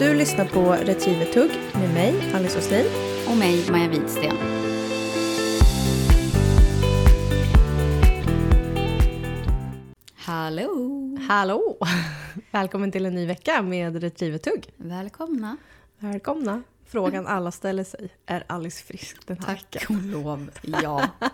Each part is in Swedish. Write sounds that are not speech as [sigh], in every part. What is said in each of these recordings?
Du lyssnar på Retrievertugg med mig, Alice Åslin. Och mig, Maja Widsten. Hallå! Hallå! [laughs] Välkommen till en ny vecka med Retrievertugg. Välkomna. Välkomna. Frågan alla ställer sig, är Alice frisk den här Tack veckan? och lov. Ja. [laughs]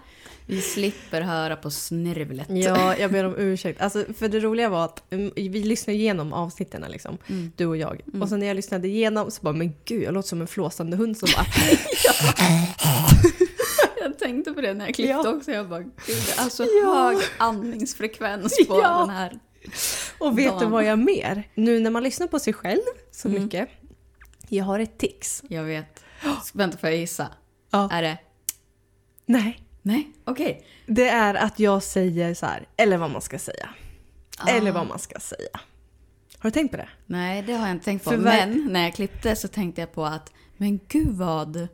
Vi slipper höra på snörvlet. Ja, jag ber om ursäkt. Alltså, för det roliga var att mm, vi lyssnade igenom avsnitten, liksom, Mm. du och jag. Och sen när jag lyssnade igenom så bara, men gud, jag låter som en flåsande hund som bara... [laughs] [laughs] Jag tänkte på det när jag klippte Ja. också. Jag bara, gud, det är så Ja. hög andningsfrekvens på Ja. den här. Och vet du Dan. vad jag mer? Nu när man lyssnar på sig själv så Mm. mycket, jag har ett tics. Jag vet. Vänta, får jag gissa? Ja. Är det? Nej. Nej, okej. Det är att jag säger så här, eller vad man ska säga. Ah. Eller vad man ska säga. Har du tänkt på det? Nej, det har jag inte tänkt på. För ver- Men när jag klippte så tänkte jag på att, men gud vad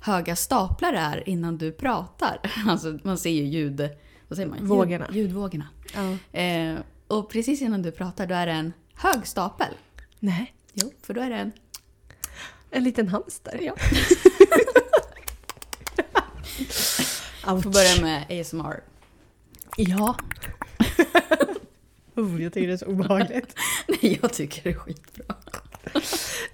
höga staplar det är innan du pratar. [laughs] Alltså man ser ju ljud... Vad säger man? Ljud, Vågorna. Ljudvågorna. Ja. Eh, och precis innan du pratar då är det en hög stapel. Nej. Jo, för då är det en... En liten hamster. Ja. [laughs] Ouch. Får börja med ASMR. Ja. [laughs] oh, jag tycker det är så obehagligt. [laughs] Nej, jag tycker det är skitbra.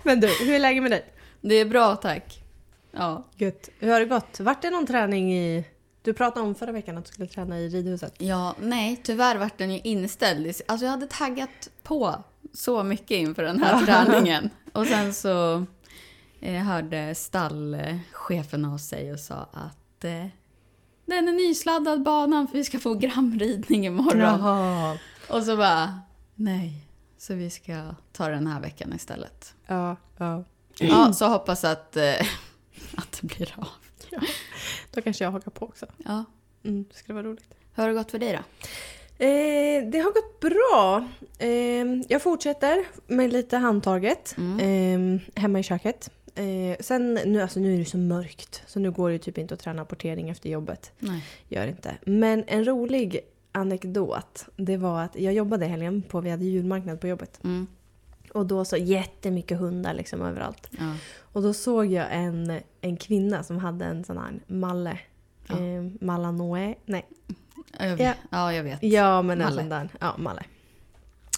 Men du, hur är läget med dig? Det är bra, tack. Ja. Gött. Hur har det gått? Vart det någon träning i... Du pratade om förra veckan att du skulle träna i ridhuset. Ja, nej, tyvärr vart den ju inställd. Alltså jag hade taggat på så mycket inför den här träningen. Och sen så eh, hörde stallchefen av sig och sa att eh, den är nysladdad banan för vi ska få gramridning imorgon. Jaha. Och så bara, nej, så vi ska ta den här veckan istället. Ja, ja. Ja, så hoppas att, eh, [laughs] att det blir av. Då kanske jag hakar på också. Ja. Mm, det skulle vara roligt. Hur har det gått för dig då? Eh, det har gått bra. Eh, jag fortsätter med lite handtaget eh, hemma i köket. Eh, sen, nu, alltså, nu är det så mörkt så nu går det typ inte att träna portering efter jobbet. Nej. Gör inte. Men en rolig anekdot, det var att jag jobbade i helgen på, vi hade julmarknad på jobbet. Mm. Och då så jättemycket hundar liksom överallt. Ja. Och då såg jag en, en kvinna som hade en sån här malle. Ja. Eh, Malanoe. Nej. Jag, Ja. ja, jag vet. Ja, men en Malle. sån där. Ja, Malle.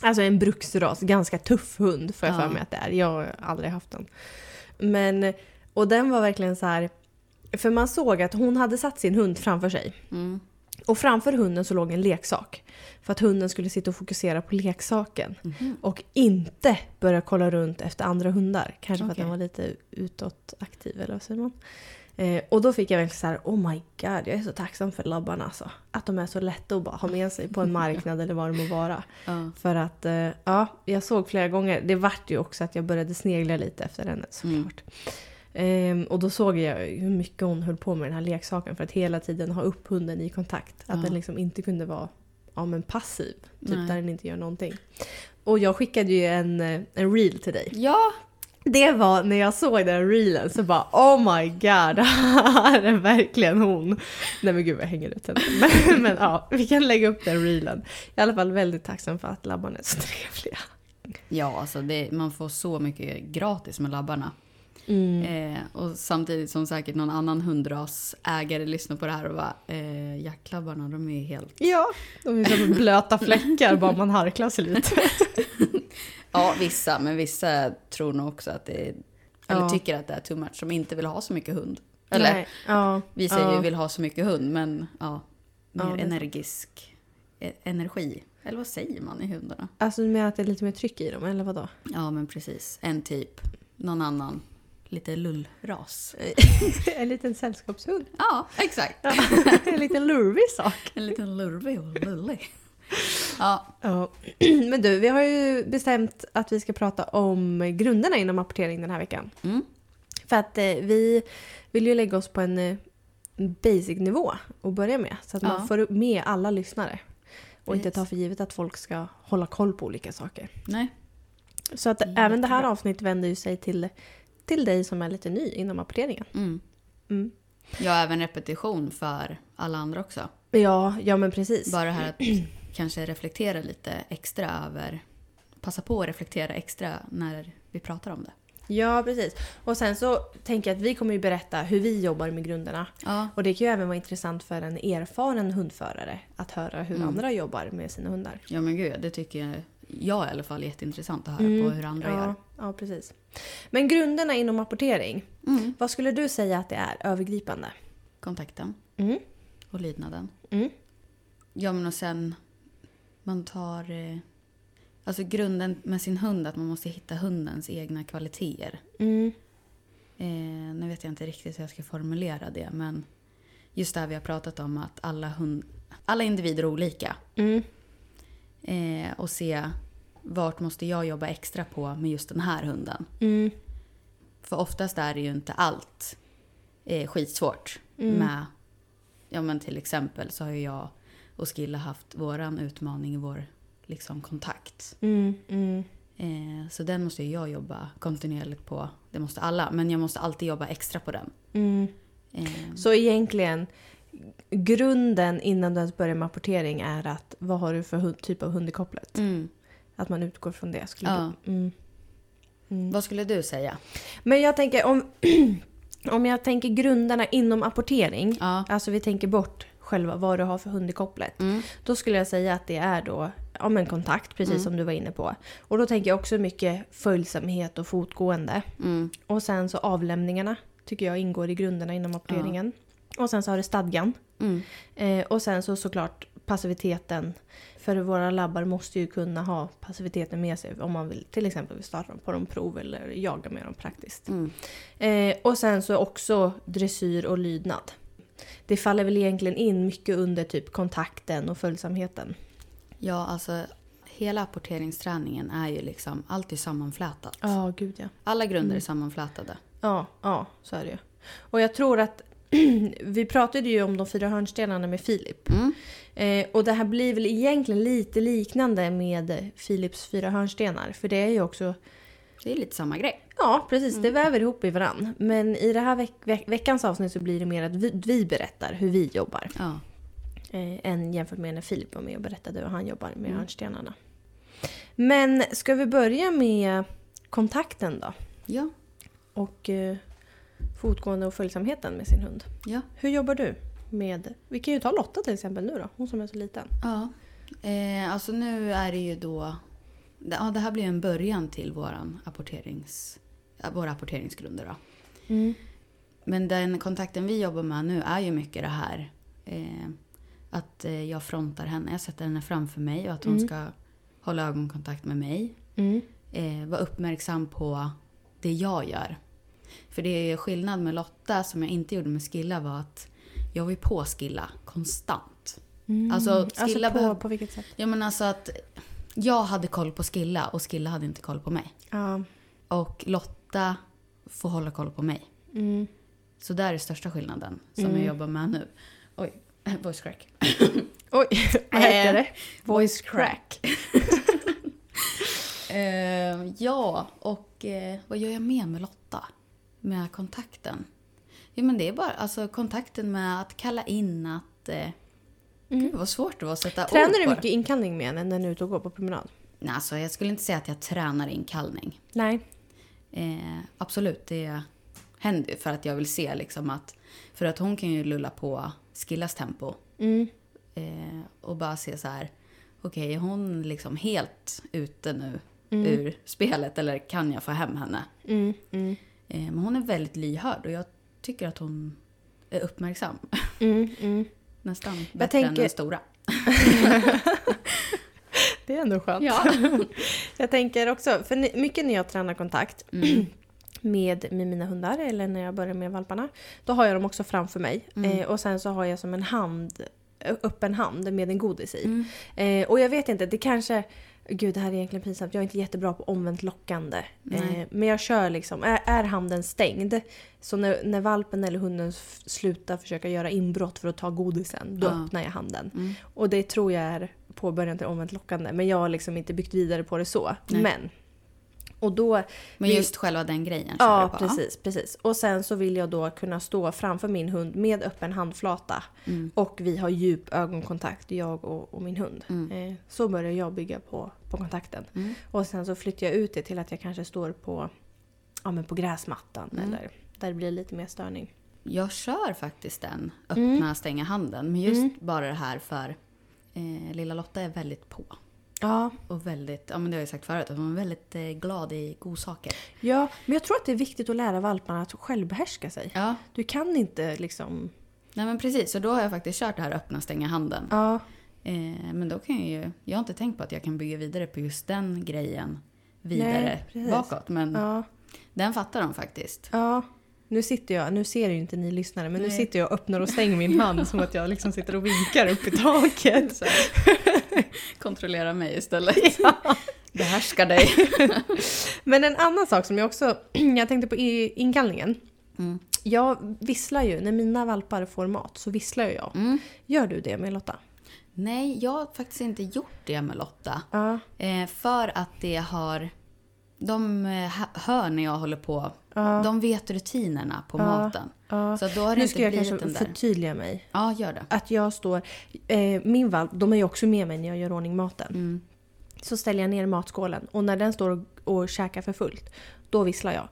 Alltså en bruksras. Ganska tuff hund får jag Ja. för mig att det är. Jag har aldrig haft den. Men, och den var verkligen så här. För man såg att hon hade satt sin hund framför sig. Mm. Och framför hunden så låg en leksak. För att hunden skulle sitta och fokusera på leksaken. Mhm. Och inte börja kolla runt efter andra hundar. Kanske för att den var lite utåtaktiv eller vad säger man? Eh, och då fick jag verkligen så här, oh my god, jag är så tacksam för labbarna alltså. Att de är så lätta att bara ha med sig på en [laughs] marknad eller vad det må vara. Ja. För att, eh, ja, jag såg flera gånger, det vart ju också att jag började snegla lite efter henne såklart. Ehm, och då såg jag hur mycket hon höll på med den här leksaken för att hela tiden ha upp hunden i kontakt. Att Ja. den liksom inte kunde vara ja, men passiv, typ Nej. där den inte gör någonting. Och jag skickade ju en, eh, en reel till dig. Ja, Det var när jag såg den reelen så bara oh my god, [laughs] här är verkligen hon. Nej men gud vad jag hänger ut henne. [laughs] Men, men ja, vi kan lägga upp den reelen. Jag är i alla fall väldigt tacksam för att labbarna är så [laughs] trevliga. ja alltså det, man får så mycket gratis med labbarna. Mm. Eh, och samtidigt som säkert någon annan hundrasägare lyssnar på det här och bara eh, jacklabbarna de är helt... Ja, de är som blöta fläckar bara man harklar sig lite. Ja, vissa, men vissa tror nog också att det är... Eller Ja. tycker att det är too much som inte vill ha så mycket hund. Eller ja, vi säger ju vill ha så mycket hund men ja, mer energisk e- energi. Eller vad säger man i hundarna? Alltså du menar att det är lite mer tryck i dem, eller vadå? Ja men precis, en typ, någon annan, lite lullras. [laughs] en liten sällskapshund. Ja, exakt. [laughs] en liten lurvig sak. En liten lurvig och lullig. Ja, Ja. [clears throat] Men du, vi har ju bestämt att vi ska prata om grunderna inom apportering den här veckan. mm. För att eh, vi vill ju lägga oss på en eh, basic-nivå att börja med. Så att man Ja. får upp med alla lyssnare. Och inte Precis. ta för givet att folk ska hålla koll på olika saker. nej. Så att Jättebra. även det här avsnittet vänder ju sig till, till dig som är lite ny inom apporteringen. Mm. Mm. Ja, även repetition för alla andra också. Ja, ja men precis. Bara det här att [clears throat] kanske reflektera lite extra över... Passa på att reflektera extra när vi pratar om det. Ja, precis. Och sen så tänker jag att vi kommer ju berätta hur vi jobbar med grunderna. Ja. Och det kan ju även vara intressant för en erfaren hundförare att höra hur Mm. andra jobbar med sina hundar. ja, men gud, det tycker jag, jag i alla fall är jätteintressant att höra på hur andra ja, gör. Ja, precis. Men grunderna inom apportering, Mm. vad skulle du säga att det är övergripande? Kontakten Mm. och lydnaden. Mm. Ja, men och sen man tar... Eh, alltså grunden med sin hund, att man måste hitta hundens egna kvaliteter. Mm. Eh, nu vet jag inte riktigt hur jag ska formulera det, men just det här vi har pratat om att alla, hund, alla individer är olika. Mm. Eh, och se vart måste jag jobba extra på med just den här hunden. Mm. För oftast är det ju inte allt eh, skitsvårt Mm. med... Ja men till exempel så har ju jag och Skilla haft våran utmaning i vår liksom, kontakt. Mm. Mm. Eh, så den måste jag jobba kontinuerligt på. Det måste alla, men jag måste alltid jobba extra på den. Mm. Eh, Så egentligen, grunden innan du ens börjar med apportering är att vad har du för hund, typ av hund i kopplet? mm. Att man utgår från det. Skulle Ja. du, mm. Mm. Vad skulle du säga? Men jag tänker om, [clears throat] om jag tänker grunderna inom apportering, Ja. alltså vi tänker bort själva vad du har för hund i kopplet. Mm. Då skulle jag säga att det är då ja, men kontakt, precis som du var inne på. Och då tänker jag också mycket följsamhet och fotgående. Mm. Och sen så avlämningarna tycker jag ingår i grunderna inom apporteringen. Och sen så har du stadgan. Mm. Eh, och sen så såklart passiviteten. För våra labbar måste ju kunna ha passiviteten med sig om man vill till exempel vill starta dem på de prov eller jaga med dem praktiskt. Mm. Eh, och sen så också dressyr och lydnad. Det faller väl egentligen in mycket under typ kontakten och följsamheten. Ja, alltså hela apporteringsträningen är ju liksom alltid sammanflätat. Ja, gud ja. Alla grunder är sammanflätade. Ja, ja, så är det ju. Och jag tror att [clears throat] vi pratade ju om de fyra hörnstenarna med Filip. Mm. Eh, och det här blir väl egentligen lite liknande med Philips fyra hörnstenar. För det är ju också, Det är lite samma grej. ja precis, det väver ihop i varann. Men i det här veck- veck- veckans avsnitt så blir det mer att vi, vi berättar hur vi jobbar. Ja. Eh, än jämfört med när Filip var med och berättade hur han jobbar med Mm. hörnstenarna. Men ska vi börja med kontakten då? Ja. Och eh, fotgående och följsamheten med sin hund. Ja. Hur jobbar du med... Vi kan ju ta Lotta till exempel nu då, hon som är så liten. Ja. Eh, alltså nu är det ju då... Ja, det här blir en början till våran apporterings, våra apporteringsgrunder. Då. Men den kontakten vi jobbar med nu är ju mycket det här eh, att eh, jag frontar henne, jag sätter henne framför mig och att hon Mm. ska hålla ögonkontakt med mig. Mm. Eh, vara uppmärksam på det jag gör. För det är skillnad med Lotta som jag inte gjorde med Skilla var att jag var ju på Skilla konstant. Mm. Alltså, Skilla alltså på, på vilket sätt? Ja men alltså att jag hade koll på Skilla och Skilla hade inte koll på mig. Ja. Och Lotta får hålla koll på mig. Mm. Så där är största skillnaden som Mm. jag jobbar med nu. Oj, [coughs] voice crack. [coughs] Oj, [coughs] vad heter Eh, det? Voice crack. [laughs] Eh, ja, och eh, vad gör jag mer med Lotta? Med kontakten? Ja men det är bara alltså, kontakten med att kalla in att... Eh, Gud vad svårt det var att sätta ord Tränar du på. mycket inkallning med henne när du är ute och går på promenad? Nej, alltså, jag skulle inte säga att jag tränar inkallning. Nej. Eh, absolut, det händer för att jag vill se liksom att... För att hon kan ju lulla på Skillas tempo. Mm. Eh, och bara se så här, okej är hon liksom helt ute nu Mm. ur spelet eller kan jag få hem henne? Mm. Mm. Eh, men hon är väldigt lyhörd och jag tycker att hon är uppmärksam. Nästan bättre än tänker- den stora. [laughs] Det är ändå skönt. Ja. [laughs] Jag tänker också, för mycket när jag tränar kontakt Mm. [clears throat] med, med mina hundar eller när jag börjar med valparna, då har jag dem också framför mig. Mm. Eh, och sen så har jag som en hand, öppen hand med en godis i. Mm. Eh, och jag vet inte, det kanske... Gud, det här är egentligen pinsamt. Jag är inte jättebra på omvänt lockande. Eh, men jag kör liksom, är, är handen stängd, så när, när valpen eller hunden slutar försöka göra inbrott för att ta godisen, då Ja. öppnar jag handen. Mm. Och det tror jag är påbörjan till omvänt lockande. Men jag har liksom inte byggt vidare på det så. Nej. Men. Och då... Men Vi- just själva den grejen Ja, på. precis, precis. Och sen så vill jag då kunna stå framför min hund med öppen handflata. Mm. Och vi har djup ögonkontakt, jag och, och min hund. Mm. Eh, så börjar jag bygga på, på kontakten. Mm. Och sen så flyttar jag ut det till att jag kanske står på ja, men på gräsmattan Mm. eller där det blir lite mer störning. Jag kör faktiskt den, öppna, Mm. stänga handen. Men just bara det här för eh, lilla Lotta är väldigt på. Ja, Och väldigt, ja men det har jag sagt förut, att hon är väldigt eh, glad i godsaker. ja, men jag tror att det är viktigt att lära valparna att självbehärska sig. Ja, Du kan inte liksom... nej men precis. Så då har jag faktiskt kört det här öppna, stänga handen. Ja, Eh, men då kan jag ju, jag har inte tänkt på att jag kan bygga vidare på just den grejen vidare Nej, bakåt. Men ja, den fattar de faktiskt. ja. Nu sitter jag, nu ser ju inte ni lyssnare, men nu Nej. sitter jag och öppnar och stänger min [laughs] hand som att jag liksom sitter och vinkar upp i taket. [laughs] Kontrollera mig istället. [laughs] Behärskar dig. [laughs] Men en annan sak som jag också, [clears throat] jag tänkte på inkallningen. Mm. Jag visslar ju, när mina valpar får mat så visslar jag. Mm. Gör du det med Lotta? Nej, jag har faktiskt inte gjort det med Lotta. Ja. Eh, för att det har... De eh, hö- hör när jag håller på. Ja. De vet rutinerna på Ja. maten. ja. Så då har det Nu inte ska jag kanske den där. förtydliga mig. Ja, gör det. Att jag står, eh, min valp, de är ju också med mig när jag gör ordning maten. Mm. Så ställer jag ner matskålen och när den står och, och käkar för fullt, då visslar jag.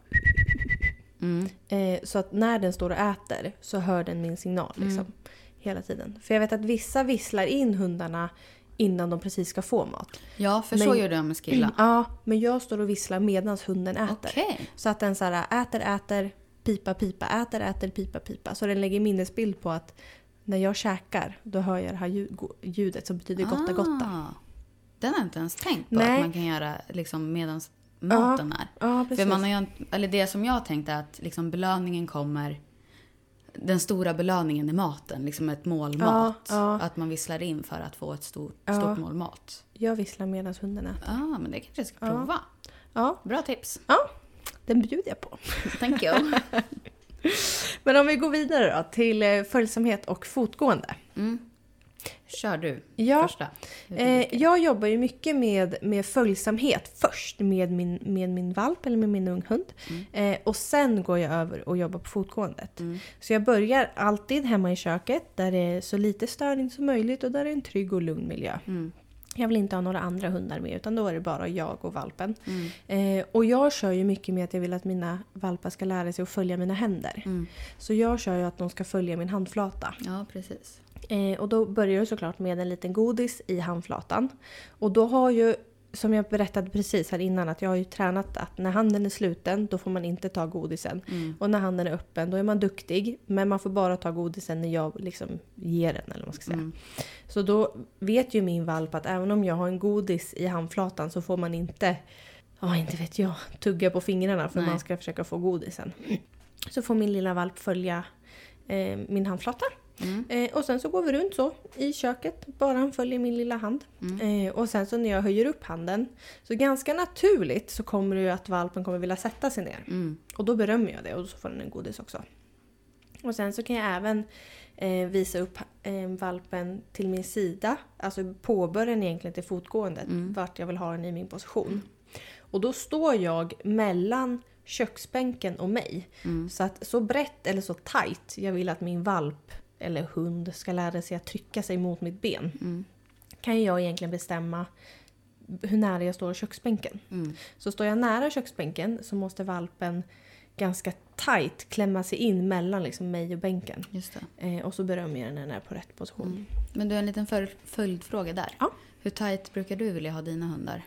Mm. Eh, så att när den står och äter så hör den min signal liksom, Mm. hela tiden. För jag vet att vissa visslar in hundarna innan de precis ska få mat. Ja, för Men- så gör du med Skilla. [clears throat] Ja, men jag står och visslar medan hunden äter. Okej. Så att den så här, äter, äter, pipa, pipa, äter, äter, pipa, pipa. Så den lägger minnesbild på att när jag käkar, då hör jag det här ljudet som betyder gotta, gotta. Ah. Den har jag inte ens tänkt på Nej. att man kan göra liksom medan maten är. Ja, precis. För man har eller det som jag tänkte är att liksom belöningen kommer den stora belöningen i maten, liksom ett mål Ja, mat. ja. Att man visslar in för att få ett stort, Ja. stort mål mat. Jag visslar medan hunden äter. Ja, ah, men det kanske jag ska Ja. prova. Ja, Bra tips. ja, den bjuder jag på. [laughs] Thank you. [laughs] Men om vi går vidare då till eh, följsamhet och fotgående. Mm. Kör du Ja, första. Eh, jag jobbar ju mycket med, med följsamhet först med min, med min valp eller med min unghund. Eh, och sen går jag över och jobbar på fotgåendet. Mm. Så jag börjar alltid hemma i köket där det är så lite störning som möjligt och där det är en trygg och lugn miljö. Mm. Jag vill inte ha några andra hundar med utan då är det bara jag och valpen. Mm. Eh, och jag kör ju mycket med att jag vill att mina valpar ska lära sig att följa mina händer. Mm. Så jag kör ju att de ska följa min handflata. Ja, precis. Eh, och då börjar jag såklart med en liten godis i handflatan. Och då har ju, som jag berättade precis här innan, att jag har ju tränat att när handen är sluten då får man inte ta godisen. Mm. Och när handen är öppen då är man duktig. Men man får bara ta godisen när jag liksom ger den eller vad man ska säga. Mm. Så då vet ju min valp att även om jag har en godis i handflatan så får man inte, ja inte vet jag, tugga på fingrarna för Nej. man ska försöka få godisen. Så får min lilla valp följa eh, min handflata. Mm. Eh, och sen så går vi runt så i köket, bara han följer min lilla hand. Mm. Eh, och sen så när jag höjer upp handen, så ganska naturligt så kommer det ju att valpen kommer vilja sätta sig ner. Mm. Och då berömmer jag det och så får den en godis också. Och sen så kan jag även eh, visa upp eh, valpen till min sida, alltså påbörjan egentligen till fotgåendet, Mm. vart jag vill ha den i min position. Och då står jag mellan köksbänken och mig. Mm. Så att så brett eller så tight jag vill att min valp eller hund ska lära sig att trycka sig mot mitt ben. Mm. Kan jag egentligen bestämma hur nära jag står köksbänken. Mm. Så står jag nära köksbänken så måste valpen ganska tight klämma sig in mellan liksom mig och bänken. Eh, och så berömmer jag den när den är på rätt position. Mm. Men du, en liten följ- följdfråga där. Ja. Hur tajt brukar du vilja ha dina hundar?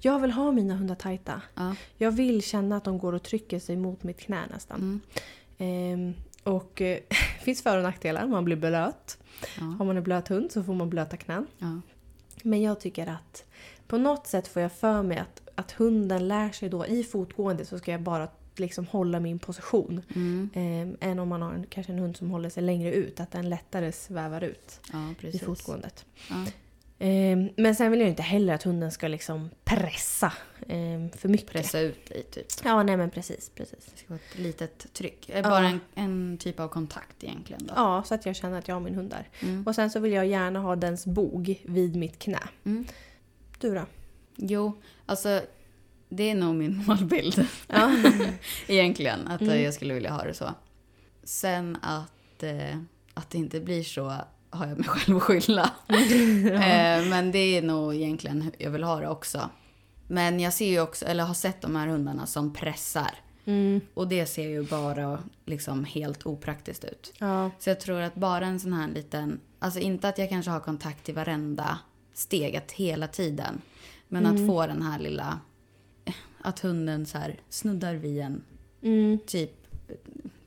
Jag vill ha mina hundar tajta. Ja. Jag vill känna att de går och trycker sig mot mitt knä nästan. Mm. Ehm, och eh, det finns för och nackdelar. Man blir blöt. Ja. Har man en blöt hund så får man blöta knän. Ja. Men jag tycker att på något sätt får jag för mig att, att hunden lär sig då i fotgående så ska jag bara liksom hålla min position. Mm. Eh, än om man har en, kanske en hund som håller sig längre ut, att den lättare svävar ut ja, i fotgåendet. Ja. Eh, men sen vill jag inte heller att hunden ska liksom pressa eh, för mycket. Pressa ut dig typ. Ja, nej men precis. precis. Det ska vara ett litet tryck. Eh, Ja. Bara en, en typ av kontakt egentligen då. Ja, så att jag känner att jag har min hund där. Mm. Och sen så vill jag gärna ha dens bog vid mitt knä. Mm. Du då? Jo, alltså det är nog min [laughs] målbild. Ja. [laughs] Egentligen, att eh, Mm. jag skulle vilja ha det så. Sen att, eh, att det inte blir så har jag mig själv att skylla. [laughs] eh, men det är nog egentligen hur jag vill ha det också. Men jag ser ju också, eller har sett de här hundarna som pressar. Mm. Och det ser ju bara liksom helt opraktiskt ut. Ja. Så jag tror att bara en sån här liten, alltså inte att jag kanske har kontakt i varenda steg, att hela tiden. Men att få den här lilla, att hunden så här snuddar vid en, Mm. typ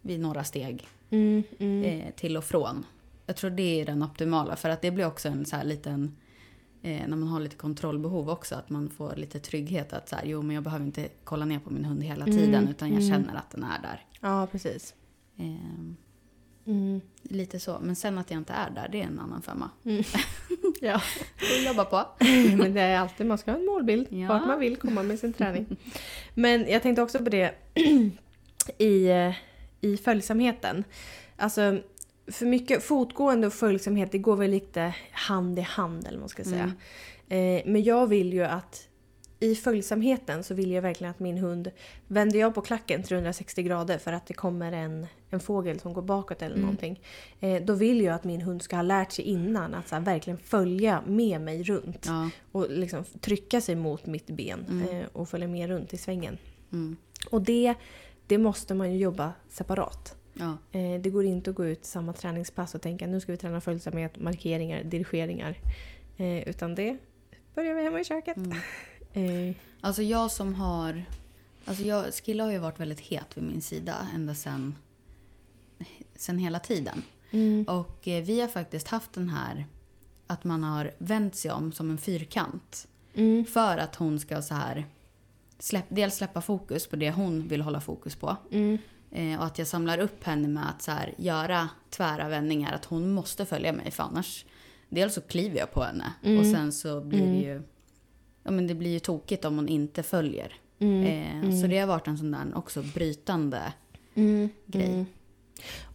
vid några steg Mm. Mm. eh, till och från. Jag tror det är den optimala för att det blir också en så här liten, eh, när man har lite kontrollbehov också, att man får lite trygghet att så här, jo men jag behöver inte kolla ner på min hund hela tiden Mm, utan jag mm. känner att den är där. Ja, precis. Eh, Mm. lite så, men sen att jag inte är där, det är en annan femma. [laughs] Ja. Får jobba på. [laughs] Men det är alltid, man ska ha en målbild Ja. vart man vill komma med sin träning. [laughs] Men jag tänkte också på det [clears throat] i, eh, i följsamheten. Alltså, för mycket fotgående och följsamhet det går väl lite hand i hand eller man ska säga. Eh, men jag vill ju att i följsamheten så vill jag verkligen att min hund vänder jag på klacken 360 grader för att det kommer en, en fågel som går bakåt eller någonting. Eh, då vill jag att min hund ska ha lärt sig innan att så här, verkligen följa med mig runt. Ja. Och liksom trycka sig mot mitt ben Mm. eh, och följa med runt i svängen. Mm. Och det, det måste man ju jobba separat. Ja. Eh, det går inte att gå ut samma träningspass och tänka nu ska vi träna följsamhet, markeringar, dirigeringar. Eh, utan det börjar vi hemma i köket. Mm. [laughs] Eh, Alltså jag som har... Alltså jag, Skilla har ju varit väldigt het vid min sida ända sen, sen hela tiden. mm, Och vi har faktiskt haft den här att man har vänt sig om som en fyrkant. mm, För att hon ska så här släpp, dels släppa fokus på det hon vill hålla fokus på. mm, Eh, och att jag samlar upp henne med att så här, göra tvära vändningar. Att hon måste följa mig för annars... Dels så kliver jag på henne Mm. och sen så blir det Mm. ju... Ja men det blir ju tokigt om hon inte följer. mm, Eh, mm. Så det har varit en sån där också brytande mm, grej.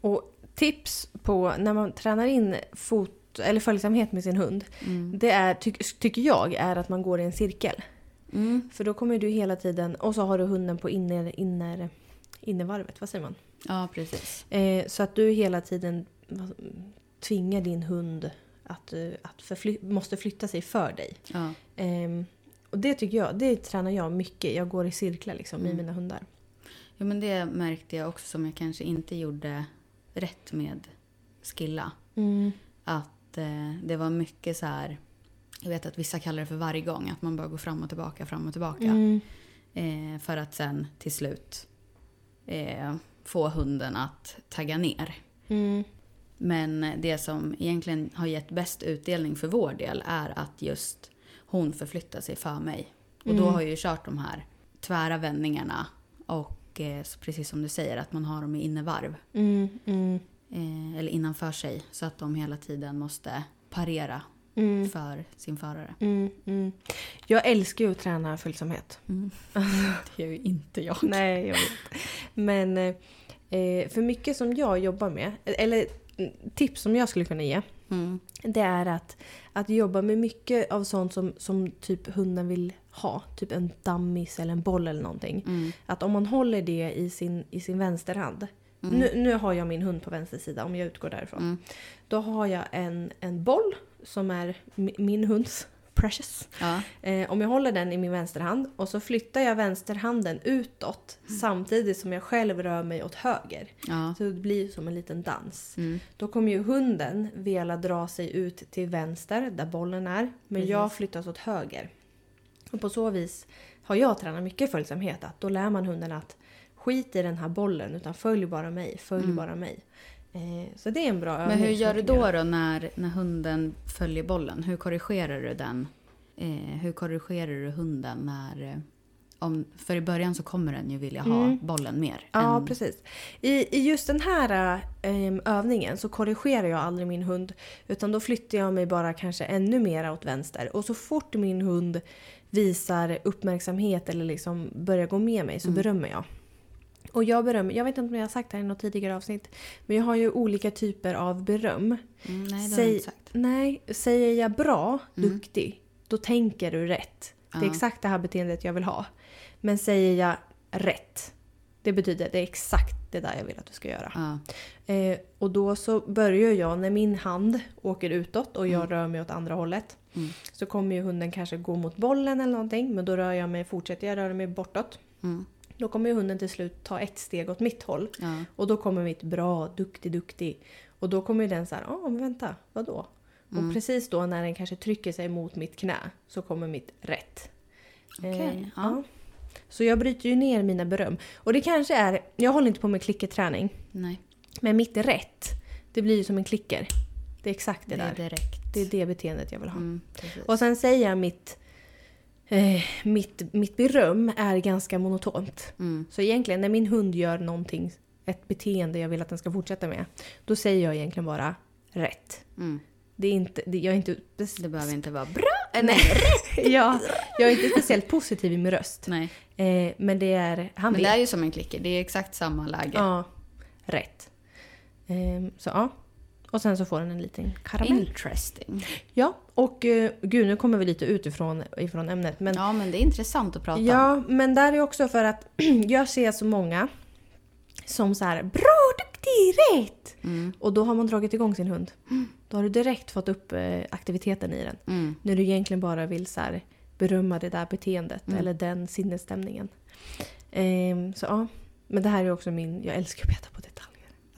Och tips på när man tränar in fot eller följsamhet med sin hund. Mm. Det är, ty, tycker jag, är att man går i en cirkel. Mm. För då kommer du hela tiden, och så har du hunden på inner, inner, innervarvet, vad säger man? Ja, precis. Eh, så att du hela tiden tvingar din hund att, eh, att förfly- måste flytta sig för dig. Ja. Ehm, och det tycker jag, det tränar jag mycket. Jag går i cirklar liksom i Mm. mina hundar. ja, men det märkte jag också som jag kanske inte gjorde rätt med Skilla. Att eh, det var mycket så här... Jag vet att vissa kallar det för varje gång. Att man bara går fram och tillbaka, fram och tillbaka. Mm. Eh, för att sen till slut eh, få hunden att tagga ner. Mm. Men det som egentligen har gett bäst utdelning för vår del är att just hon förflyttar sig för mig. Och då Mm. har jag ju kört de här tvära vändningarna och eh, precis som du säger att man har dem i innevarv. Mm. Mm. Eh, eller innanför sig så att de hela tiden måste parera Mm. för sin förare. Mm. Mm. Jag älskar ju att träna följsamhet. [laughs] Det gör ju inte jag. Nej, jag vet. Men eh, för mycket som jag jobbar med, eller mm, tips som jag skulle kunna ge, Mm. det är att, att jobba med mycket av sånt som, som typ hunden vill ha. Typ en dammis eller en boll eller någonting. Mm. Att om man håller det i sin, i sin vänsterhand. Mm. Nu, nu har jag min hund på vänster sida om jag utgår därifrån. Mm. Då har jag en, en boll som är mi- min hunds [laughs] precious. Ja. Eh, om jag håller den i min vänsterhand och så flyttar jag vänsterhanden utåt samtidigt som jag själv rör mig åt höger. Ja. Så det blir som en liten dans. Mm. Då kommer ju hunden vilja dra sig ut till vänster där bollen är. Men Precis. jag flyttas åt höger. Och på så vis har jag tränat mycket följsamhet. Att då lär man hunden att skit i den här bollen utan följ bara mig, följ Mm. bara mig. Eh, så det är en bra Men övning hur som gör du då, då när, när hunden följer bollen? Hur korrigerar du den? Eh, hur korrigerar du hunden när... Eh, om, för i början så kommer den ju vilja ha Mm. bollen mer. Ja, än- precis. I, I just den här ähm, övningen så korrigerar jag aldrig min hund. Utan då flyttar jag mig bara kanske ännu mer åt vänster. Och så fort min hund visar uppmärksamhet eller liksom börjar gå med mig så Mm. berömmer jag. Och jag berömmer, jag vet inte om jag har sagt det här i något tidigare avsnitt. Men jag har ju olika typer av beröm. Mm, nej, det har Säg- du inte sagt. Nej, säger jag bra, Mm. duktig, då tänker du rätt. Det är Ja. exakt det här beteendet jag vill ha. Men säger jag rätt, det betyder det är exakt det där jag vill att du ska göra. Ja. Eh, och då så börjar jag när min hand åker utåt och jag Mm. rör mig åt andra hållet. Mm. Så kommer ju hunden kanske gå mot bollen eller någonting. Men då rör jag mig, fortsätter jag röra mig bortåt. Mm. Då kommer hunden till slut ta ett steg åt mitt håll. Ja. Och då kommer mitt bra, duktig, duktig. Och då kommer ju den så här, ja men vänta, vadå? Mm. Och precis då när den kanske trycker sig mot mitt knä så kommer mitt rätt. Okej, Eh, ja. Så jag bryter ju ner mina beröm. Och det kanske är, jag håller inte på med klickerträning. Nej, Men mitt rätt, det blir ju som en klicker. Det är exakt det, det är där. direkt. Det är det beteendet jag vill ha. Mm. Och sen säger jag mitt, eh, mitt, mitt beröm är ganska monotont. Mm. Så egentligen när min hund gör någonting, ett beteende jag vill att den ska fortsätta med, då säger jag egentligen bara rätt. Mm. Det är inte, det, jag är inte... Det behöver inte vara bra. Nej, [laughs] jag, jag är inte speciellt positiv i min röst. Nej. Eh, men det är... Han Men vet. det är ju som en klicker. Det är exakt samma läge. Ja, rätt. Eh, så ja. Och sen så får den en liten karamell. Interesting. Ja, och eh, gud nu kommer vi lite utifrån ifrån ämnet. Men Ja, men det är intressant att prata om. Ja, men där är också för att [clears throat] jag ser så många som så här bra, duktig, rätt! Mm. Och då har man dragit igång sin hund. Då har du direkt fått upp eh, aktiviteten i den. Mm. När du egentligen bara vill så här, berömma det där beteendet Mm. eller den sinnesstämningen. Ehm, så ja, men det här är också min, jag älskar att peta på detaljer.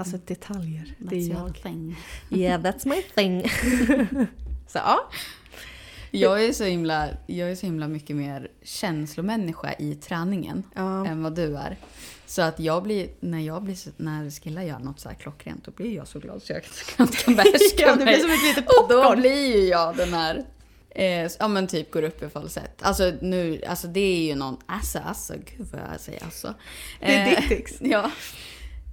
Alltså detaljer, det är. That's jag. thing. Yeah, that's my thing. [laughs] så ja. Jag är, så himla, jag är så himla mycket mer känslomänniska i träningen ja. än vad du är. Så att jag blir, när jag blir, när Skilla gör något så här klockrent, då blir jag så glad så jag kan [laughs] behärska Ja, det mig. blir som ett litet Och då popcorn. blir ju jag den här, eh, ja men typ går upp i falsett. Alltså nu, alltså det är ju någon, alltså alltså, gud vad jag säger alltså. Det är Eh, ditt ex. [laughs] Ja.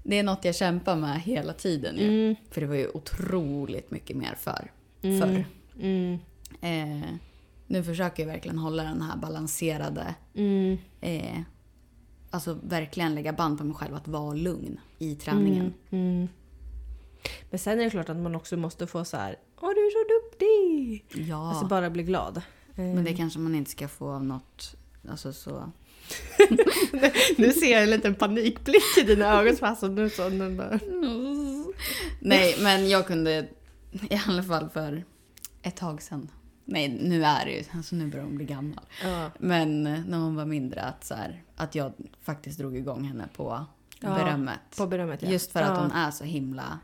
Det är något jag kämpar med hela tiden ju. Mm. För det var ju otroligt mycket mer för, Mm. förr. Mm. Eh, nu försöker jag verkligen hålla den här balanserade, Mm. eh, alltså verkligen lägga band på mig själv att vara lugn i träningen. Mm, mm. Men sen är det klart att man också måste få så här, Åh du är så duktig! Ja, Alltså bara bli glad. Eh, men det kanske man inte ska få av något, alltså så. [laughs] nu ser jag en liten panikblick i dina ögon. Så nu så, nu bara... Nej, men jag kunde i alla fall för ett tag sedan. Nej, nu är det ju, alltså nu börjar hon bli gammal. Ja. Men när hon var mindre att, så här, att jag faktiskt drog igång henne på Ja, berömmet. På berömmet ja. Just för att hon är så himla,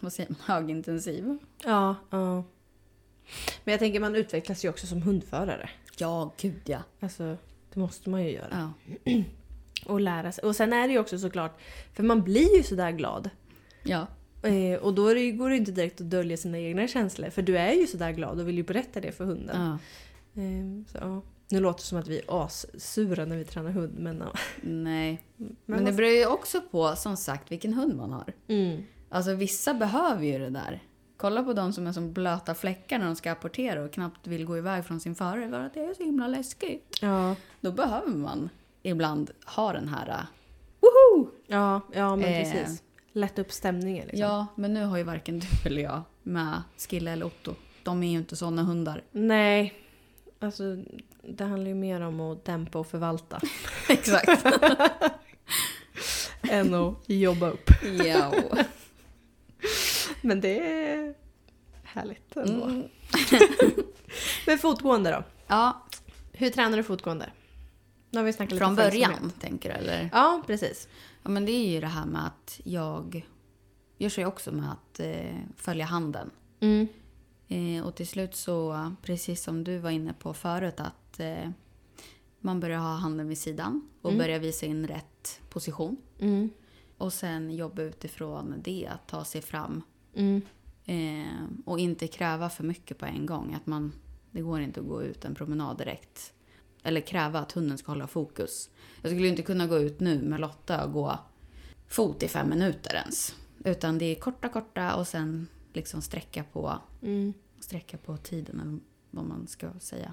vad säger man, högintensiv. Ja, ja. Men jag tänker man utvecklas ju också som hundförare. Ja, gud ja. Alltså, måste man ju göra. Ja. [clears throat] Och lära sig. Och sen är det ju också såklart, för man blir ju sådär glad. ja. Eh, och då det, ju- går det inte direkt att dölja sina egna känslor. För du är ju sådär glad och vill ju berätta det för hunden. ja. Eh, så, ja. Nu låter det som att vi är assura när vi tränar hund, men ja. Nej. [laughs] Men, Men det beror ju också på, som sagt, vilken hund man har. mm. Alltså vissa behöver ju det där. Kolla på de som är som blöta fläckar när de ska apportera och knappt vill gå iväg från sin förare för att det är så himla läskigt. Ja. Då behöver man ibland ha den här... uh, Woho! Ja, ja men Eh. precis. Lätta upp stämningen liksom. Ja, men nu har ju varken du [laughs] eller jag med Skille eller Otto. De är ju inte såna hundar. Nej, alltså det handlar ju mer om att dämpa och förvalta [laughs] Exakt. [laughs] än att jobba upp. ja. [laughs] Men det är härligt ändå. Mm. [laughs] Men fotgående då? ja, Hur tränar du fotgående? Nu har vi snackat lite från följsamhet. början tänker du eller? Ja, precis. Ja, men det är ju det här med att jag gör sig också med att eh, följa handen. Mm. Eh, och till slut så, precis som du var inne på förut, att eh, man börjar ha handen vid sidan och Mm. börjar visa in rätt position. Mm. Och sen jobba utifrån det, att ta sig fram. Mm. Eh, och inte kräva för mycket på en gång. Att man, det går inte att gå ut en promenad direkt. Eller kräva att hunden ska hålla fokus. Jag skulle ju inte kunna gå ut nu med Lotta och gå fot i fem minuter ens. Utan det är korta, korta och sen liksom sträcka på, Mm. sträcka på tiden eller vad man ska säga.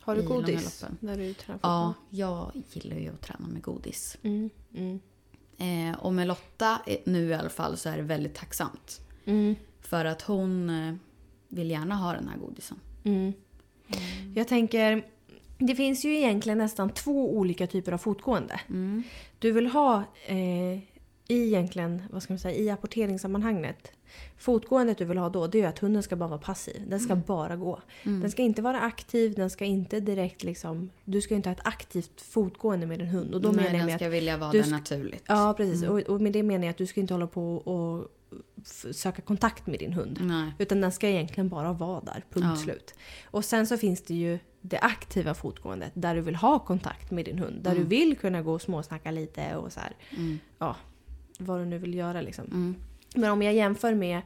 Har du godis när du tränar Ja, jag gillar ju att träna med godis. Mm. Mm. Eh, och med Lotta, eh, nu i alla fall, så är det väldigt tacksamt. Mm. För att hon eh, vill gärna ha den här godisen. Mm. Jag tänker, det finns ju egentligen nästan två olika typer av fotgående. Mm. Du vill ha eh, i egentligen, vad ska man säga, i apporteringssammanhanget. Fotgåendet du vill ha då, det är att hunden ska bara vara passiv. Den ska bara gå. Den ska inte vara aktiv, den ska inte direkt liksom... Du ska inte ha ett aktivt fotgående med din hund. Och då Nej, menar jag den ska att, vilja vara där naturligt. Ja, precis. Och, och med det menar jag att du ska inte hålla på och söka kontakt med din hund. Nej. Utan den ska egentligen bara vara där, punkt Ja. slut. Och sen så finns det ju det aktiva fotgåendet där du vill ha kontakt med din hund. Där du vill kunna gå och småsnacka lite och så här, Mm. ja, vad du nu vill göra liksom. Mm. Men om jag jämför med,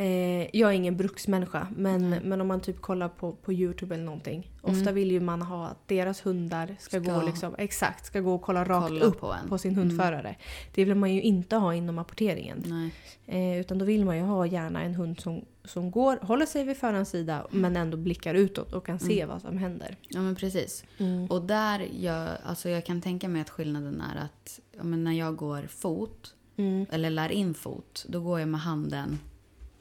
eh, jag är ingen bruksmänniska, men, men om man typ kollar på, på Youtube eller någonting. Ofta vill ju man ha att deras hundar ska, Ska- gå liksom, exakt, ska gå och kolla rakt Kolla upp på på, sin hundförare. Det vill man ju inte ha inom apporteringen. Eh, utan då vill man ju ha gärna en hund som, som går, håller sig vid förarens sida men ändå blickar utåt och kan se vad som händer. Ja, men precis. Och där, jag, alltså jag kan tänka mig att skillnaden är att ja, när jag går fot, Mm. eller lär in fot, då går jag med handen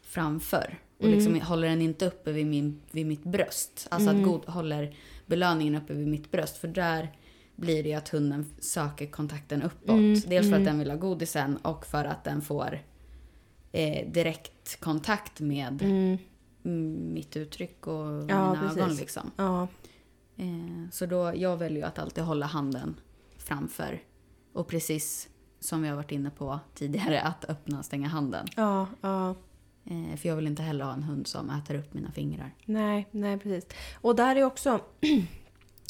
framför. Och Mm. liksom håller den inte uppe vid, min, vid mitt bröst. Alltså Mm. att god, håller belöningen uppe vid mitt bröst. För där blir det ju att hunden söker kontakten uppåt. Mm, Dels för mm. att den vill ha godisen och för att den får eh, direkt kontakt med Mm. mm, mitt uttryck och Ja, mina precis. ögon. Liksom. Ja, Eh, så då, jag väljer ju att alltid hålla handen framför. Och precis som vi har varit inne på tidigare, att öppna och stänga handen. ja, ja. Eh, för jag vill inte heller ha en hund som äter upp mina fingrar. Nej, nej precis. Och där är också... [clears throat]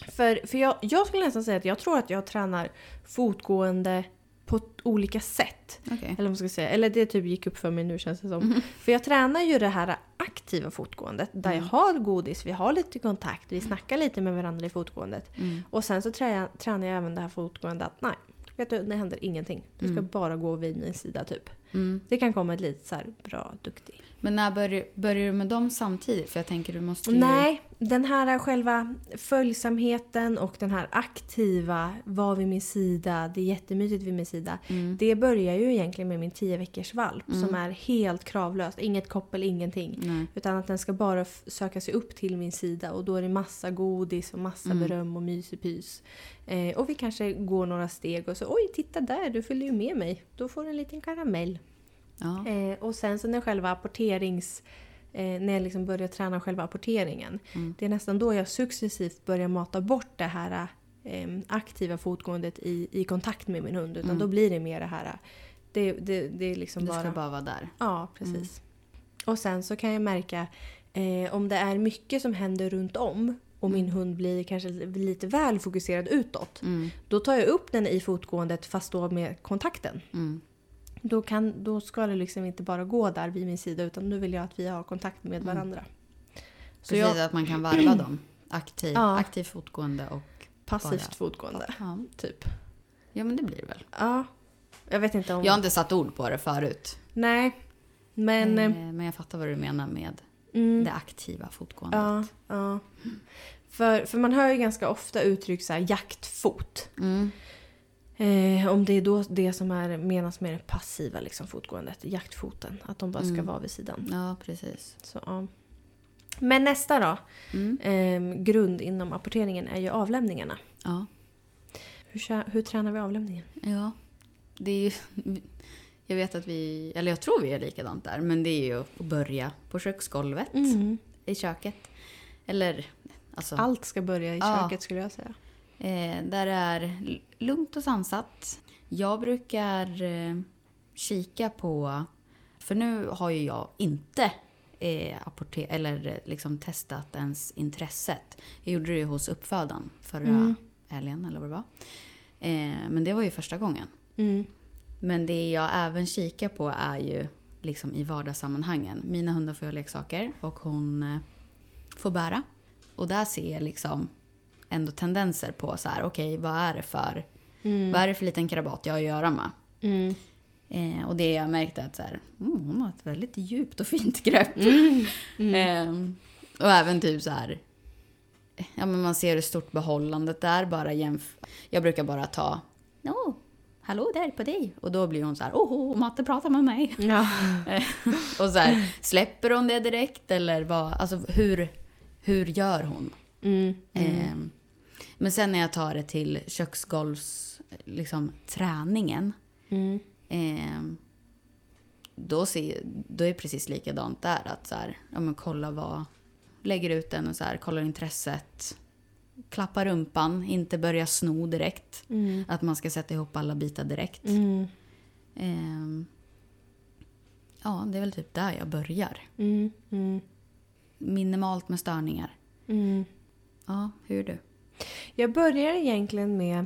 För, för jag, jag skulle nästan säga att jag tror att jag tränar fotgående på olika sätt. Okej. Eller man ska säga. Eller det typ gick upp för mig nu känns det som. För jag tränar ju det här aktiva fotgåendet. Där jag har godis, vi har lite kontakt, vi snackar lite med varandra i fotgåendet. Mm. Och sen så tränar jag, tränar jag även det här fotgåendet att nej, vet du, det händer ingenting. Du ska bara gå vid min sida typ. Mm. Det kan komma ett litet så här bra, duktig. Men när börjar, börjar du med dem samtidigt? För jag tänker du måste ju... Nej, den här själva följsamheten och den här aktiva, var vid min sida, det är jättemysigt vid min sida. Mm. Det börjar ju egentligen med min 10 veckors valp som är helt kravlöst. Inget koppel, ingenting. Nej. Utan att den ska bara söka sig upp till min sida och då är det massa godis och massa Mm. beröm och myspys. Eh, och vi kanske går några steg och så oj titta där, du följer ju med mig. Då får du en liten karamell. Ja. Eh, och sen så när själva apporterings... Eh, när jag liksom börjar träna själva apporteringen. Mm. Det är nästan då jag successivt börjar mata bort det här eh, aktiva fotgåendet i, i kontakt med min hund. Utan Mm. då blir det mer det här... Det, det, det är liksom bara... ska bara vara där. Ja, precis. Och sen så kan jag märka eh, om det är mycket som händer runt om och min hund blir kanske lite väl fokuserad utåt. Mm. Då tar jag upp den i fotgåendet fast då med kontakten. Mm. Då, kan, då ska det liksom inte bara gå där vid min sida utan nu vill jag att vi har kontakt med varandra. Så Precis, jag, att man kan varva dem. Aktiv, Ja. aktiv fotgående och... passivt bara- fotgående, Ja. typ. ja, men det blir det väl. Ja. Jag vet inte om... Jag har inte satt ord på det förut. Nej. Men... Eh, eh, men jag fattar vad du menar med mm, det aktiva fotgåendet. ja, ja. För, för man hör ju ganska ofta uttryck så här jaktfot. Mm. Eh, om det är då det som är, menas med det passiva liksom, fotgåendet, jaktfoten. Att de bara ska Mm. vara vid sidan. Ja, precis. Så, ja. Men nästa då, Mm. eh, grund inom apporteringen är ju avlämningarna. Ja. Hur, hur tränar vi avlämningen? ja. Det är ju... [laughs] Jag vet att vi... Eller jag tror vi är likadant där. Men det är ju att börja på köksgolvet. I köket. Eller... Alltså, Allt ska börja i Ja. köket skulle jag säga. Eh, där det är lugnt och sansat. Jag brukar eh, kika på... För nu har ju jag inte eh, apporter, eller eh, liksom testat ens intresset. Jag gjorde det hos uppfödaren förra Mm. helgen, eller vad det var. Eh, men det var ju första gången. Mm. Men det jag även kikar på är ju liksom i vardagssammanhangen. Mina hundar får göra leksaker och hon eh, får bära. Och där ser jag liksom ändå tendenser på så här, okej vad är det för, Mm. vad är det för liten krabat jag har att göra med? Mm. Eh, och det jag märkte att så här, mm, hon har ett väldigt djupt och fint [laughs] grepp. Eh, och även typ så här, ja men man ser hur stort behållandet är bara jämf- Jag brukar bara ta, oh, hallå där på dig. Och då blir hon så här, oh, oh matte pratar med mig. Ja. [laughs] Eh, och så här, släpper hon det direkt eller vad, alltså hur, hur gör hon? Mm. Eh, men sen när jag tar det till köksgolvs, liksom träningen. Mm. Eh, då, ser, då är det precis likadant där. Att så här, ja, men kolla vad... Lägger ut den och så här, kollar intresset. Klappa rumpan, inte börja sno direkt. Mm. Att man ska sätta ihop alla bitar direkt. Mm. Eh, ja, det är väl typ där jag börjar. Mm. Mm. Minimalt med störningar. Mm. Ja, hur är du? Jag börjar egentligen med...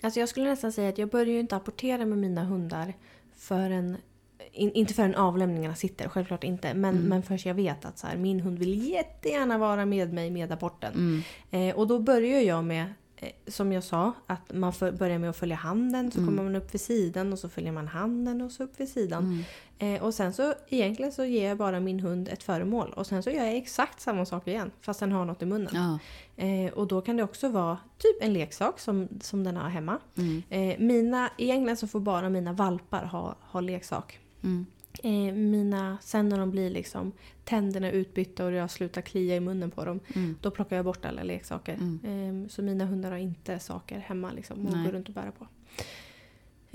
Alltså jag skulle nästan säga att jag börjar ju inte apportera med mina hundar förrän... In, inte förrän avlämningarna sitter, självklart inte. Men, Mm. men först jag vet att så här, min hund vill jättegärna vara med mig med apporten. Mm. Eh, och då börjar jag med, som jag sa, att man börjar med att följa handen. Så Mm. kommer man upp vid sidan och så följer man handen och så upp vid sidan. Mm. Eh, och sen så egentligen så ger jag bara min hund ett föremål. Och sen så gör jag exakt samma sak igen. Fast den har något i munnen. Ja. Eh, och då kan det också vara typ en leksak som, som den har hemma. Mm. Eh, mina, egentligen så får bara mina valpar ha, ha leksak. Eh, mina, sen när de blir liksom tänderna utbytta och jag slutar klia i munnen på dem. Mm. Då plockar jag bort alla leksaker. Mm. Eh, så mina hundar har inte saker hemma liksom, Nej. går runt och bära på.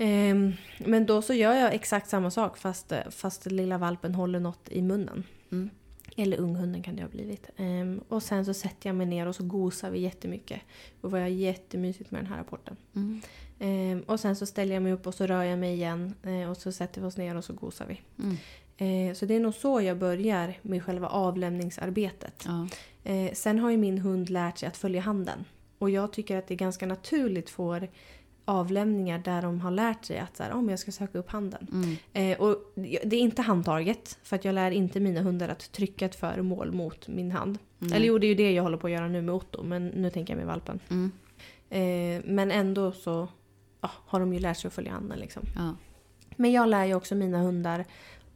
Eh, men då så gör jag exakt samma sak fast, fast lilla valpen håller något i munnen. Mm. Eller unghunden kan det ha blivit. Ehm, och sen så sätter jag mig ner och så gosar vi jättemycket. Och vi har jättemysigt med den här rapporten. Mm. Ehm, och sen så ställer jag mig upp och så rör jag mig igen. eh, och så sätter vi oss ner och så gosar vi. Mm. Eh, så det är nog så jag börjar med själva avlämningsarbetet. Ja. Eh, sen har ju min hund lärt sig att följa handen. Och jag tycker att det är ganska naturligt för avlämningar där de har lärt sig att så här, om jag ska söka upp handen. Mm. Eh, och det är inte handtaget, för att jag lär inte mina hundar att trycka ett föremål mot min hand. Mm. Eller jo, det är ju det jag håller på att göra nu med Otto, men nu tänker jag med valpen. Mm. Eh, men ändå så ja, har de ju lärt sig att följa handen liksom. Ja. Men jag lär ju också mina hundar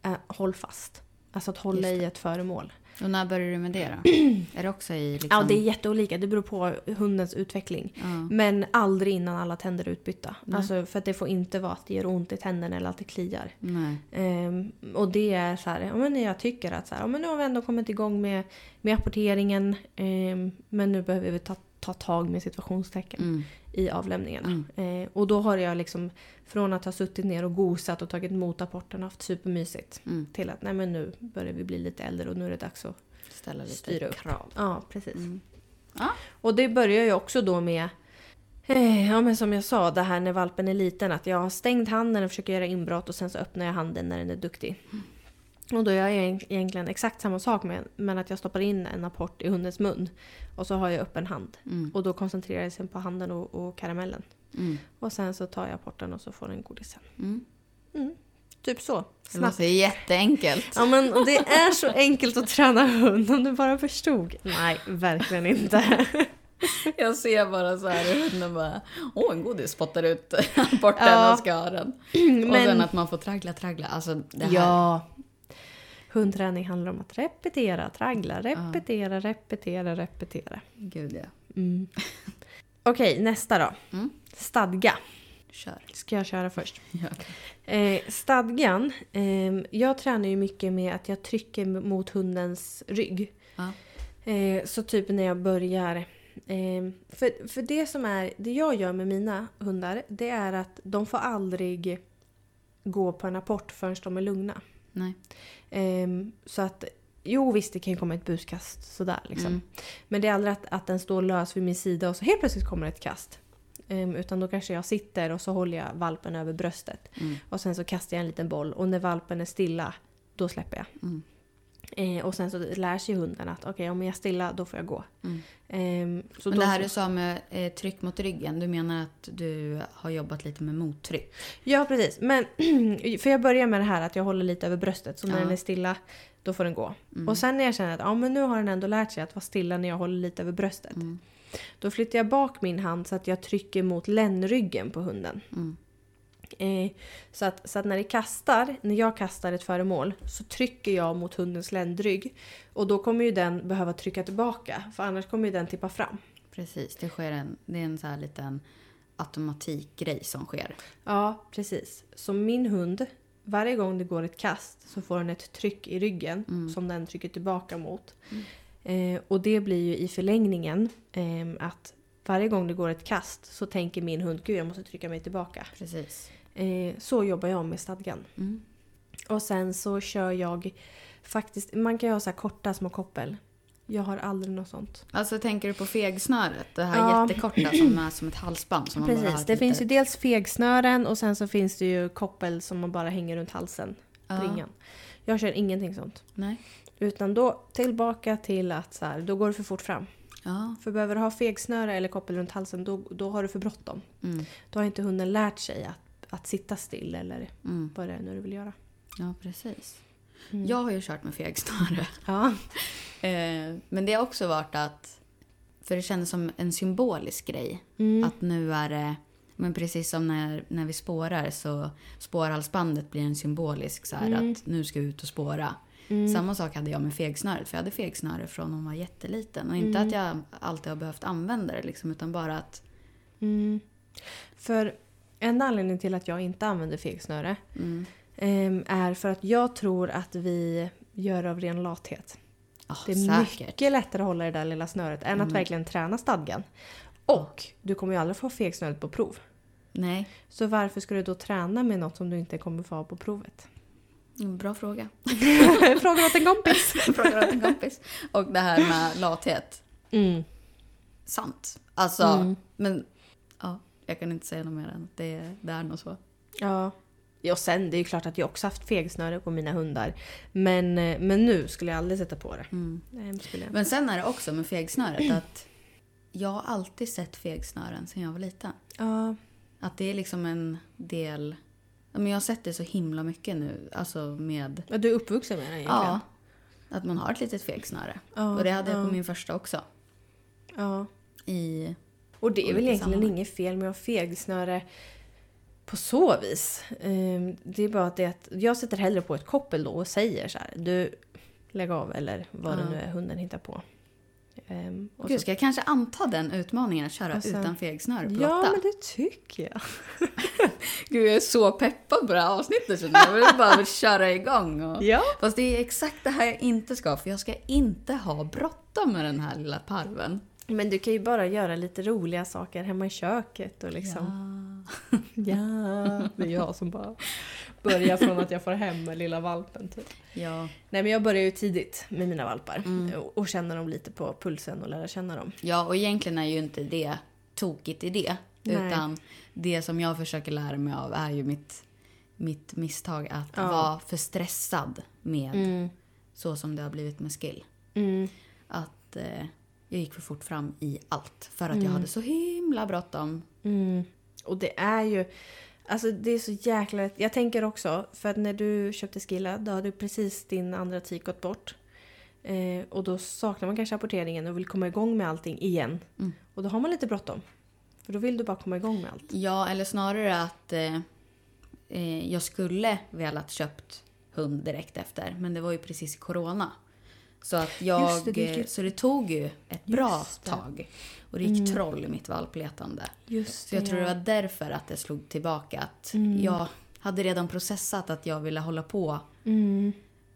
eh, håll fast. Alltså att hålla i ett föremål. Och när började du med det då? [clears throat] är det också i liksom... Ja, det är jätteolika. Det beror på hundens utveckling. Ja. Men aldrig innan alla tänder är utbytta. Nej. Alltså, för att det får inte vara att det gör ont i tänderna eller att det kliar. Ehm, och det är så här, ja, men jag tycker att så här, ja, men nu har vi ändå kommit igång med, med apporteringen. ehm, men nu behöver vi ta, ta tag med situationstecken Mm. I avlämningarna. Mm. Eh, och då har jag liksom från att ha suttit ner och gosat och tagit emot apporten och haft supermysigt. Mm. Till att nej men nu börjar vi bli lite äldre och nu är det dags att Ställa lite styra upp. krav. Ja, precis. Mm. Och det börjar ju också då med eh, Ja men som jag sa, det här när valpen är liten. Att jag har stängt handen och försöker göra inbrott och sen så öppnar jag handen när den är duktig. Och då gör jag egent- egentligen exakt samma sak med, men att jag stoppar in en apport i hundens mun. Och så har jag öppen hand. Mm. Och då koncentrerar jag sig på handen och, och karamellen. Mm. Och sen så tar jag apporten och så får den godisen. Mm. Mm. Typ så. Det Snabbt. låter jätteenkelt. Ja men det är så enkelt att träna hund om du bara förstod. Nej, verkligen inte. [laughs] Jag ser bara så här hunden bara, åh en godis spottar ut [laughs] apporten Ja. och ska ha den. Och sen Men att man får traggla, traggla. Alltså det här. ja. Hundträning handlar om att repetera, traggla, repetera, repetera, repetera. Gud ja. Mm. Okej, nästa då. Mm. Stadga. Kör. Ska jag köra först? [laughs] Ja. Eh, stadgan. Eh, jag tränar ju mycket med att jag trycker mot hundens rygg. Ja. Eh, så typ när jag börjar... Eh, för, för det som är... Det jag gör med mina hundar, det är att de får aldrig gå på en apport förrän de är lugna. Nej. Ehm, så att, jo visst det kan ju komma ett buskast sådär liksom. Mm. Men det är aldrig att, att den står lös vid min sida och så helt plötsligt kommer ett kast. Ehm, utan då kanske jag sitter och så håller jag valpen över bröstet. Mm. Och sen så kastar jag en liten boll och när valpen är stilla, då släpper jag. Mm. Ehm, och sen så lär sig hunden att okej om jag är stilla, då får jag gå. Mm. Ehm, så Men det här du sa med eh, tryck mot ryggen, du menar att du har jobbat lite med mottryck? Ja precis. Men [clears throat] för jag börjar med det här att jag håller lite över bröstet. Så när Ja. den är stilla, då får den gå. Mm. Och sen när jag känner att ja, men nu har den ändå lärt sig att vara stilla när jag håller lite över bröstet. Mm. Då flyttar jag bak min hand så att jag trycker mot ländryggen på hunden. Mm. Eh, så, att, så att när det kastar, när jag kastar ett föremål så trycker jag mot hundens ländrygg. Och då kommer ju den behöva trycka tillbaka för annars kommer ju den tippa fram. Precis, det sker en, det är en så här liten automatikgrej som sker. Ja, precis. Så min hund, varje gång det går ett kast så får den ett tryck i ryggen Mm. som den trycker tillbaka mot. Eh, och det blir ju i förlängningen eh, att varje gång det går ett kast så tänker min hund gud jag måste trycka mig tillbaka. Precis. Eh, så jobbar jag med stadgan. Mm. Och sen så kör jag faktiskt, man kan ju ha så här korta små koppel. Jag har aldrig något sånt. Alltså tänker du på fegsnöret? Det här Ja. jättekorta som är som ett halsband som man bara Precis, det finns ju dels fegsnören och sen så finns det ju koppel som man bara hänger runt halsen. Ja. Ringen. Jag kör ingenting sånt. Nej. Utan då tillbaka till att så här, då går det för fort fram. Ja. För behöver du ha fegsnöre eller koppel runt halsen då, då har du för bråttom. Mm. Då har inte hunden lärt sig att, att sitta still eller Mm. vad det är nu du vill göra. Ja, precis. Mm. Jag har ju kört med fegsnöre. Ja. [laughs] Eh, men det har också varit att... För det kändes som en symbolisk grej. Mm. Att nu är det... Men precis som när, när vi spårar så spårhalsbandet blir en symbolisk så här Mm. att nu ska vi ut och spåra. Mm. Samma sak hade jag med fegsnöret. För jag hade fegsnöre från hon var jätteliten. Och inte Mm. att jag alltid har behövt använda det liksom, utan bara att... Mm. För en anledning till att jag inte använder fegsnöre Mm, ehm, är för att jag tror att vi gör av ren lathet. ja, Det är säkert. mycket lättare att hålla det där lilla snöret än att Mm. verkligen träna stadgan. Och du kommer ju aldrig få fegsnöret på prov. Nej, Så varför ska du då träna med något som du inte kommer få ha på provet? mm, bra fråga. [laughs] Fråga åt en kompis. [laughs] Frågar åt en kompis. Och det här med lathet. Mm. Sant. Alltså, Mm. men jag kan inte säga något mer än att det, det är nog så. Ja. Och sen, det är ju klart att jag också haft fegsnöre på mina hundar. Men, eh, men nu skulle jag aldrig sätta på det. Mm. Nej, skulle jag. Men sen är det också med fegsnöret [clears throat] att jag har alltid sett fegsnören sedan jag var liten. Ja. Att det är liksom en del... Men jag har sett det så himla mycket nu, alltså med... ja, du är uppvuxen med den egentligen. Ja, att man har ett litet fegsnöre. Ja, Och det hade jag ja. på min första också. ja. I... Och det är väl egentligen sammanhang. inget fel med att ha fegsnöre på så vis. Ehm, Det är bara att, det att jag sätter hellre på ett koppel då och säger så här. Du, lägg av eller vad det Ja. nu är hunden hittar på. Och Gud, så- ska jag kanske anta den utmaningen att köra sen- utan fegsnöre på Ja, Lotta? men det tycker jag. [laughs] Gud, jag är så peppad på det här avsnittet så jag vill bara köra igång. Och... [laughs] Ja. Fast det är exakt det här jag inte ska, för jag ska inte ha bråttom med den här lilla parven. Men du kan ju bara göra lite roliga saker hemma i köket och liksom... Ja. det är jag som bara börjar från att jag får hem med lilla valpen typ. Ja. Nej men jag börjar ju tidigt med mina valpar Mm. och- och känner dem lite på pulsen och lära känna dem. ja, och egentligen är ju inte det tokigt i det. Nej. Utan det som jag försöker lära mig av är ju mitt, mitt misstag att Ja. vara för stressad med Mm. så som det har blivit med skill. Mm. Att eh, jag gick för fort fram i allt. För att Mm. jag hade så himla bråttom. Mm. Och det är ju... Alltså det är så jäkla lätt. Jag tänker också, för att när du köpte Skilla då hade precis din andra tik gått bort. Eh, och då saknar man kanske rapporteringen och vill komma igång med allting igen. Mm. Och då har man lite bråttom. För då vill du bara komma igång med allt. Ja, eller snarare att eh, eh, jag skulle velat köpt hund direkt efter. Men det var ju precis corona. Så att jag... Just det, det gick eh, Så det tog ju ett bra tag. Och det gick Mm. troll i mitt valpletande. Just Så jag tror det var därför att det slog tillbaka. Att Mm. jag hade redan processat att jag ville hålla på Mm.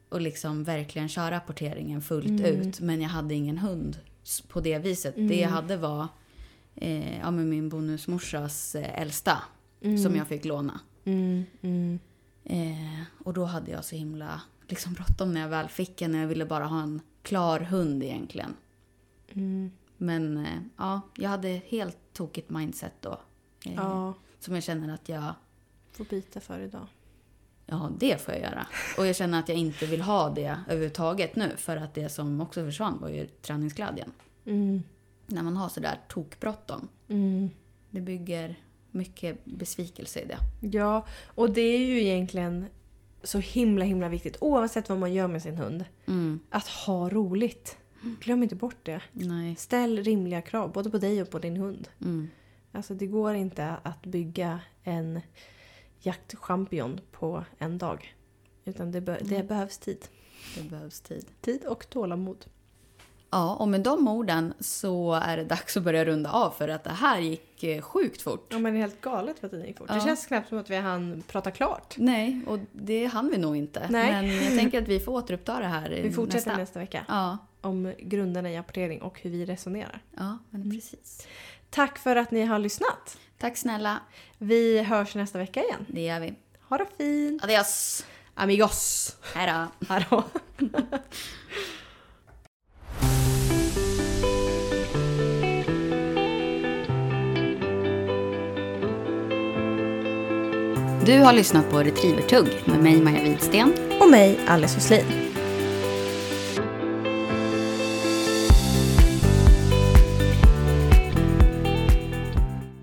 och liksom verkligen köra rapporteringen fullt Mm. ut. Men jag hade ingen hund på det viset. Mm. Det jag hade var eh, ja, men min bonusmorsas eh, äldsta Mm. som jag fick låna. Mm. Mm. Eh, och då hade jag så himla liksom, bråttom när jag väl fick en. Jag ville bara ha en klar hund egentligen. Mm. Men eh, ja, jag hade helt tokigt mindset då. Eh, Ja, Som jag känner att jag, får bita för idag. ja det får jag göra. Och jag känner att jag inte vill ha det överhuvudtaget nu. För att det som också försvann var ju träningsglädjen. Mm. När man har sådär tokbråttom. Mm. Det bygger mycket besvikelse i det. Ja, och det är ju egentligen så himla himla viktigt oavsett vad man gör med sin hund. Mm, Att ha roligt. Glöm inte bort det. nej. Ställ rimliga krav både på dig och på din hund. Mm, Alltså det går inte att bygga en jaktchampion på en dag. Utan det, be- det behövs tid. det behövs tid. Tid och tålamod. Ja, och med de orden så är det dags att börja runda av för att det här gick eh, sjukt fort. Ja men det är helt galet vad tiden gick fort. Det Ja. känns knappt som att vi hann prata klart. Nej, och det hann vi nog inte. Nej. Men jag tänker att vi får [laughs] återuppta det här i Vi fortsätter nästa. nästa vecka. Ja, Om grunderna i apportering och hur vi resonerar. ja men Mm. precis. Tack för att ni har lyssnat. Tack snälla. Vi hörs nästa vecka igen. Det gör vi. Ha det fint. Adios. Amigos. Hej då. Hallå. [laughs] Du har lyssnat på Retrievertugg med mig Maja Widsten. Och mig, Alice Huslin.